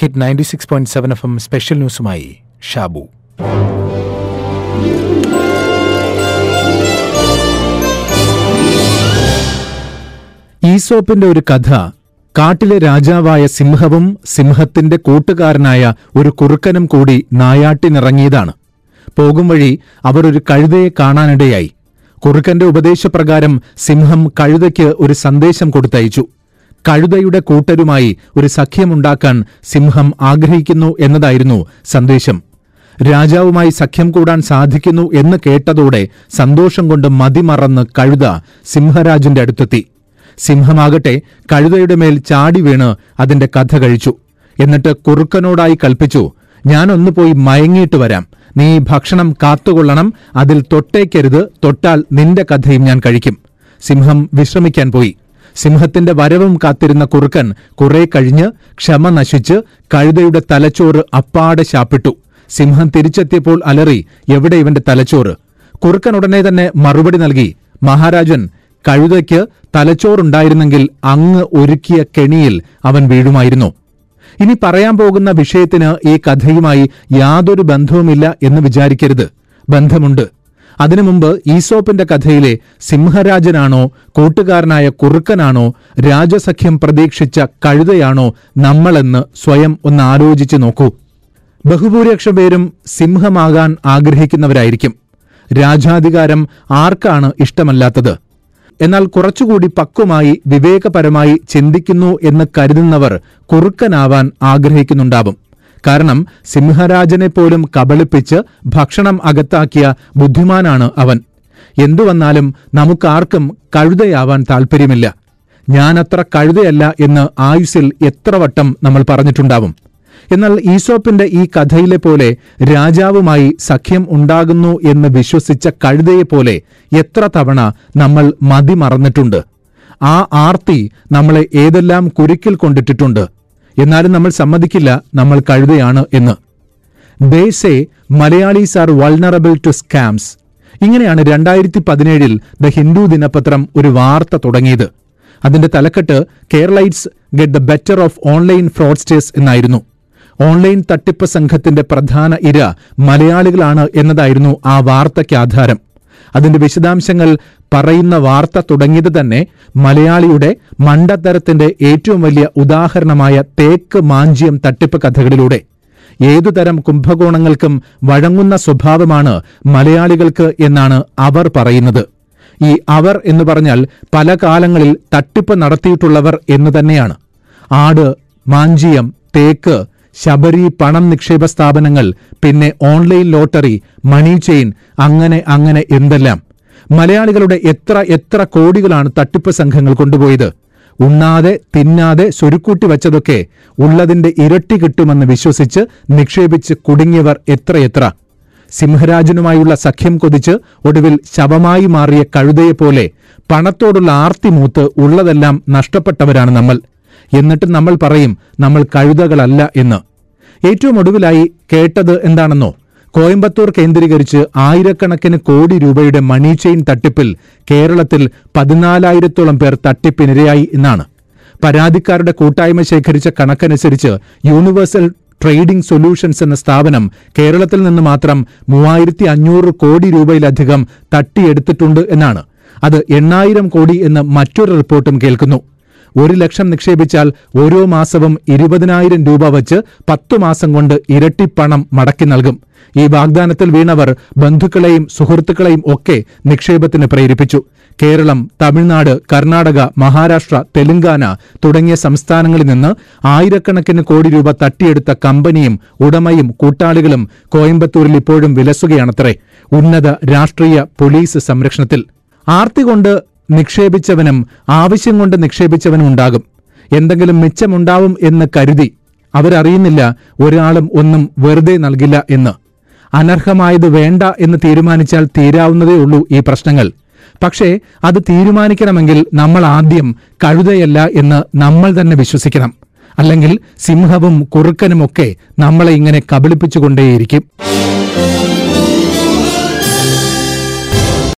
Hit ninety six point seven F M special ന്യൂസുമായി Shabu. ഈസോപ്പിന്റെ ഒരു കഥ കാട്ടിലെ രാജാവായ സിംഹവും സിംഹത്തിന്റെ കൂട്ടുകാരനായ ഒരു കുറുക്കനും കൂടി നായാട്ടിനിറങ്ങിയതാണ്. പോകും വഴി അവർ ഒരു കഴുതയെ കാണാനിടയായി. കുറുക്കന്റെ ഉപദേശപ്രകാരം സിംഹം കഴുതയ്ക്ക് ഒരു സന്ദേശം കൊടുത്തയച്ചു. കഴുതയുടെ കൂട്ടരുമായി ഒരു സഖ്യമുണ്ടാക്കാൻ സിംഹം ആഗ്രഹിക്കുന്നു എന്നതായിരുന്നു സന്ദേശം. രാജാവുമായി സഖ്യം കൂടാൻ സാധിക്കുന്നു എന്ന് കേട്ടതോടെ സന്തോഷം കൊണ്ട് മതിമറന്ന് കഴുത സിംഹരാജന്റെ അടുത്തെത്തി. സിംഹമാകട്ടെ കഴുതയുടെ മേൽ ചാടി വീണ് അതിന്റെ കഥ കഴിച്ചു. എന്നിട്ട് കുറുക്കനോടായി കൽപ്പിച്ചു ഞാനൊന്നു പോയി മയങ്ങിയിട്ട് വരാം. നീ ഭക്ഷണം കാത്തുകൊള്ളണം. അതിൽ തൊട്ടേക്കരുത്. തൊട്ടാൽ നിന്റെ കഥയും ഞാൻ കഴിക്കും. സിംഹം വിശ്രമിക്കാൻ പോയി. സിംഹത്തിന്റെ വരവും കാത്തിരുന്ന കുറുക്കൻ കുറെ കഴിഞ്ഞ് ക്ഷമ നശിച്ച് കഴുതയുടെ തലച്ചോറ് അപ്പാടെ ശാപ്പിട്ടു. സിംഹം തിരിച്ചെത്തിയപ്പോൾ അലറി എവിടെ ഇവന്റെ തലച്ചോറ്? കുറുക്കൻ ഉടനെ തന്നെ മറുപടി നൽകി മഹാരാജൻ കഴുതയ്ക്ക് തലച്ചോറുണ്ടായിരുന്നെങ്കിൽ അങ്ങ് ഒരുക്കിയ കെണിയിൽ അവൻ വീഴുമായിരുന്നു. ഇനി പറയാൻ പോകുന്ന വിഷയത്തിന് ഈ കഥയുമായി യാതൊരു ബന്ധവുമില്ല എന്ന് വിചാരിക്കരുത്. ബന്ധമുണ്ട്. അതിനു മുമ്പ് ഈസോപ്പിന്റെ കഥയിലെ സിംഹരാജനാണോ കൂട്ടുകാരനായ കുറുക്കനാണോ രാജസഖ്യം പ്രതീക്ഷിച്ച കഴുതയാണോ നമ്മളെന്ന് സ്വയം ഒന്ന് ആലോചിച്ചു നോക്കൂ. ബഹുഭൂരിപക്ഷം പേരും സിംഹമാകാൻ ആഗ്രഹിക്കുന്നവരായിരിക്കും. രാജാധികാരം ആർക്കാണ് ഇഷ്ടമല്ലാത്തത്? എന്നാൽ കുറച്ചുകൂടി പക്വമായി വിവേകപരമായി ചിന്തിക്കുന്നു എന്ന് കരുതുന്നവർ കുറുക്കനാവാൻ ആഗ്രഹിക്കുന്നുണ്ടാവും. കാരണം സിംഹരാജനെ പോലും കബളിപ്പിച്ച് ഭക്ഷണം അകത്താക്കിയ ബുദ്ധിമാനാണ് അവൻ. എന്തുവന്നാലും നമുക്കാർക്കും കഴുതയാവാൻ താൽപ്പര്യമില്ല. ഞാനത്ര കഴുതയല്ല എന്ന് ആയുസിൽ എത്ര വട്ടം നമ്മൾ പറഞ്ഞിട്ടുണ്ടാവും. എന്നാൽ ഈസോപ്പിന്റെ ഈ കഥയിലെ പോലെ രാജാവുമായി സഖ്യം ഉണ്ടാകുന്നു എന്ന് വിശ്വസിച്ച കഴുതയെപ്പോലെ എത്ര തവണ നമ്മൾ മതി മറന്നിട്ടുണ്ട്. ആ ആർത്തി നമ്മളെ ഏതെല്ലാം കുരുക്കിൽ കൊണ്ടിട്ടിട്ടുണ്ട്. എന്നാലും നമ്മൾ സമ്മതിക്കില്ല നമ്മൾ കഴുതയാണ് എന്ന്. ദേശേ Malayalis are vulnerable to scams ഇങ്ങനെയാണ് രണ്ടായിരത്തി പതിനേഴിൽ ദ ഹിന്ദു ദിനപത്രം ഒരു വാർത്ത തുടങ്ങിയത്. അതിന്റെ തലക്കെട്ട് Keralites get the better of online fraudsters എന്നായിരുന്നു. ഓൺലൈൻ തട്ടിപ്പ് സംഘത്തിന്റെ പ്രധാന ഇര മലയാളികളാണ് എന്നതായിരുന്നു ആ വാർത്തയ്ക്ക് ആധാരം. അതിന്റെ വിശദാംശങ്ങൾ പറയുന്ന വാർത്ത തുടങ്ങിയത് തന്നെ മലയാളിയുടെ മണ്ടത്തരത്തിന്റെ ഏറ്റവും വലിയ ഉദാഹരണമായ തേക്ക് മാഞ്ചിയം തട്ടിപ്പ് കഥകളിലൂടെ. ഏതുതരം കുംഭകോണങ്ങൾക്കും വഴങ്ങുന്ന സ്വഭാവമാണ് മലയാളികൾക്ക് എന്നാണ് അവർ പറയുന്നത്. ഈ അവർ എന്ന് പറഞ്ഞാൽ പല കാലങ്ങളിൽ തട്ടിപ്പ് നടത്തിയിട്ടുള്ളവർ എന്ന് തന്നെയാണ്. ആട് മാഞ്ചിയം തേക്ക് ശബരി പണം നിക്ഷേപ സ്ഥാപനങ്ങൾ പിന്നെ ഓൺലൈൻ ലോട്ടറി മണി ചെയിൻ അങ്ങനെ അങ്ങനെ എന്തെല്ലാം. മലയാളികളുടെ എത്ര എത്ര കോടികളാണ് തട്ടിപ്പ് സംഘങ്ങൾ കൊണ്ടുപോയത്? ഉണ്ണാതെ തിന്നാതെ സ്വരുക്കൂട്ടി വച്ചതൊക്കെ ഉള്ളതിന്റെ ഇരട്ടി കിട്ടുമെന്ന് വിശ്വസിച്ച് നിക്ഷേപിച്ച് കുടുങ്ങിയവർ എത്രയെത്ര? സിംഹരാജനുമായുള്ള സഖ്യം കൊതിച്ച് ഒടുവിൽ ശവമായി മാറിയ കഴുതയെപ്പോലെ പണത്തോടുള്ള ആർത്തി മൂത്ത് ഉള്ളതെല്ലാം നഷ്ടപ്പെട്ടവരാണ് നമ്മൾ. എന്നിട്ട് നമ്മൾ പറയും നമ്മൾ കഴുതകളല്ല എന്ന്. ഏറ്റവും ഒടുവിലായി കേട്ടത് എന്താണെന്നോ? കോയമ്പത്തൂർ കേന്ദ്രീകരിച്ച് ആയിരക്കണക്കിന് കോടി രൂപയുടെ മണി ചെയിൻ തട്ടിപ്പിൽ കേരളത്തിൽ പതിനാലായിരത്തോളം പേർ തട്ടിപ്പിനിരയായി എന്നാണ്. പരാതിക്കാരുടെ കൂട്ടായ്മ ശേഖരിച്ച കണക്കനുസരിച്ച് യൂണിവേഴ്സൽ ട്രേഡിംഗ് സൊല്യൂഷൻസ് എന്ന സ്ഥാപനം കേരളത്തിൽ നിന്ന് മാത്രം മൂവായിരത്തി അഞ്ഞൂറ് കോടി രൂപയിലധികം തട്ടിയെടുത്തിട്ടുണ്ട് എന്നാണ്. അത് എണ്ണായിരം കോടി എന്ന് മറ്റൊരു റിപ്പോർട്ടും കേൾക്കുന്നു. ഒരു ലക്ഷം നിക്ഷേപിച്ചാൽ ഓരോ മാസവും ഇരുപതിനായിരം രൂപ വച്ച് പത്തു മാസം കൊണ്ട് ഇരട്ടി പണം മടക്കി നൽകും. ഈ വാഗ്ദാനത്തിൽ വീണവർ ബന്ധുക്കളെയും സുഹൃത്തുക്കളെയും ഒക്കെ നിക്ഷേപത്തിന് പ്രേരിപ്പിച്ചു. കേരളം തമിഴ്നാട് കർണാടക മഹാരാഷ്ട്ര തെലങ്കാന തുടങ്ങിയ സംസ്ഥാനങ്ങളിൽ നിന്ന് ആയിരക്കണക്കിന് കോടി രൂപ തട്ടിയെടുത്ത കമ്പനിയും ഉടമയും കൂട്ടാളികളും കോയമ്പത്തൂരിൽ ഇപ്പോഴും വിലസുകയാണത്രേ. ഉന്നത രാഷ്ട്രീയ പോലീസ് സംരക്ഷണത്തിൽ. ആർത്തി കൊണ്ട് നിക്ഷേപിച്ചവനും ആവശ്യം കൊണ്ട് നിക്ഷേപിച്ചവനും ഉണ്ടാകും. എന്തെങ്കിലും മിച്ചമുണ്ടാവും എന്ന് കരുതി അവരറിയുന്നില്ല ഒരാളും ഒന്നും വെറുതെ നൽകില്ല എന്ന്. അനർഹമായത് വേണ്ട എന്ന് തീരുമാനിച്ചാൽ തീരാവുന്നതേ ഉള്ളൂ ഈ പ്രശ്നങ്ങൾ. പക്ഷേ അത് തീരുമാനിക്കണമെങ്കിൽ നമ്മൾ ആദ്യം കഴുതയല്ല എന്ന് നമ്മൾ തന്നെ വിശ്വസിക്കണം. അല്ലെങ്കിൽ സിംഹവും കുറുക്കനുമൊക്കെ നമ്മളെ ഇങ്ങനെ കബളിപ്പിച്ചുകൊണ്ടേയിരിക്കും.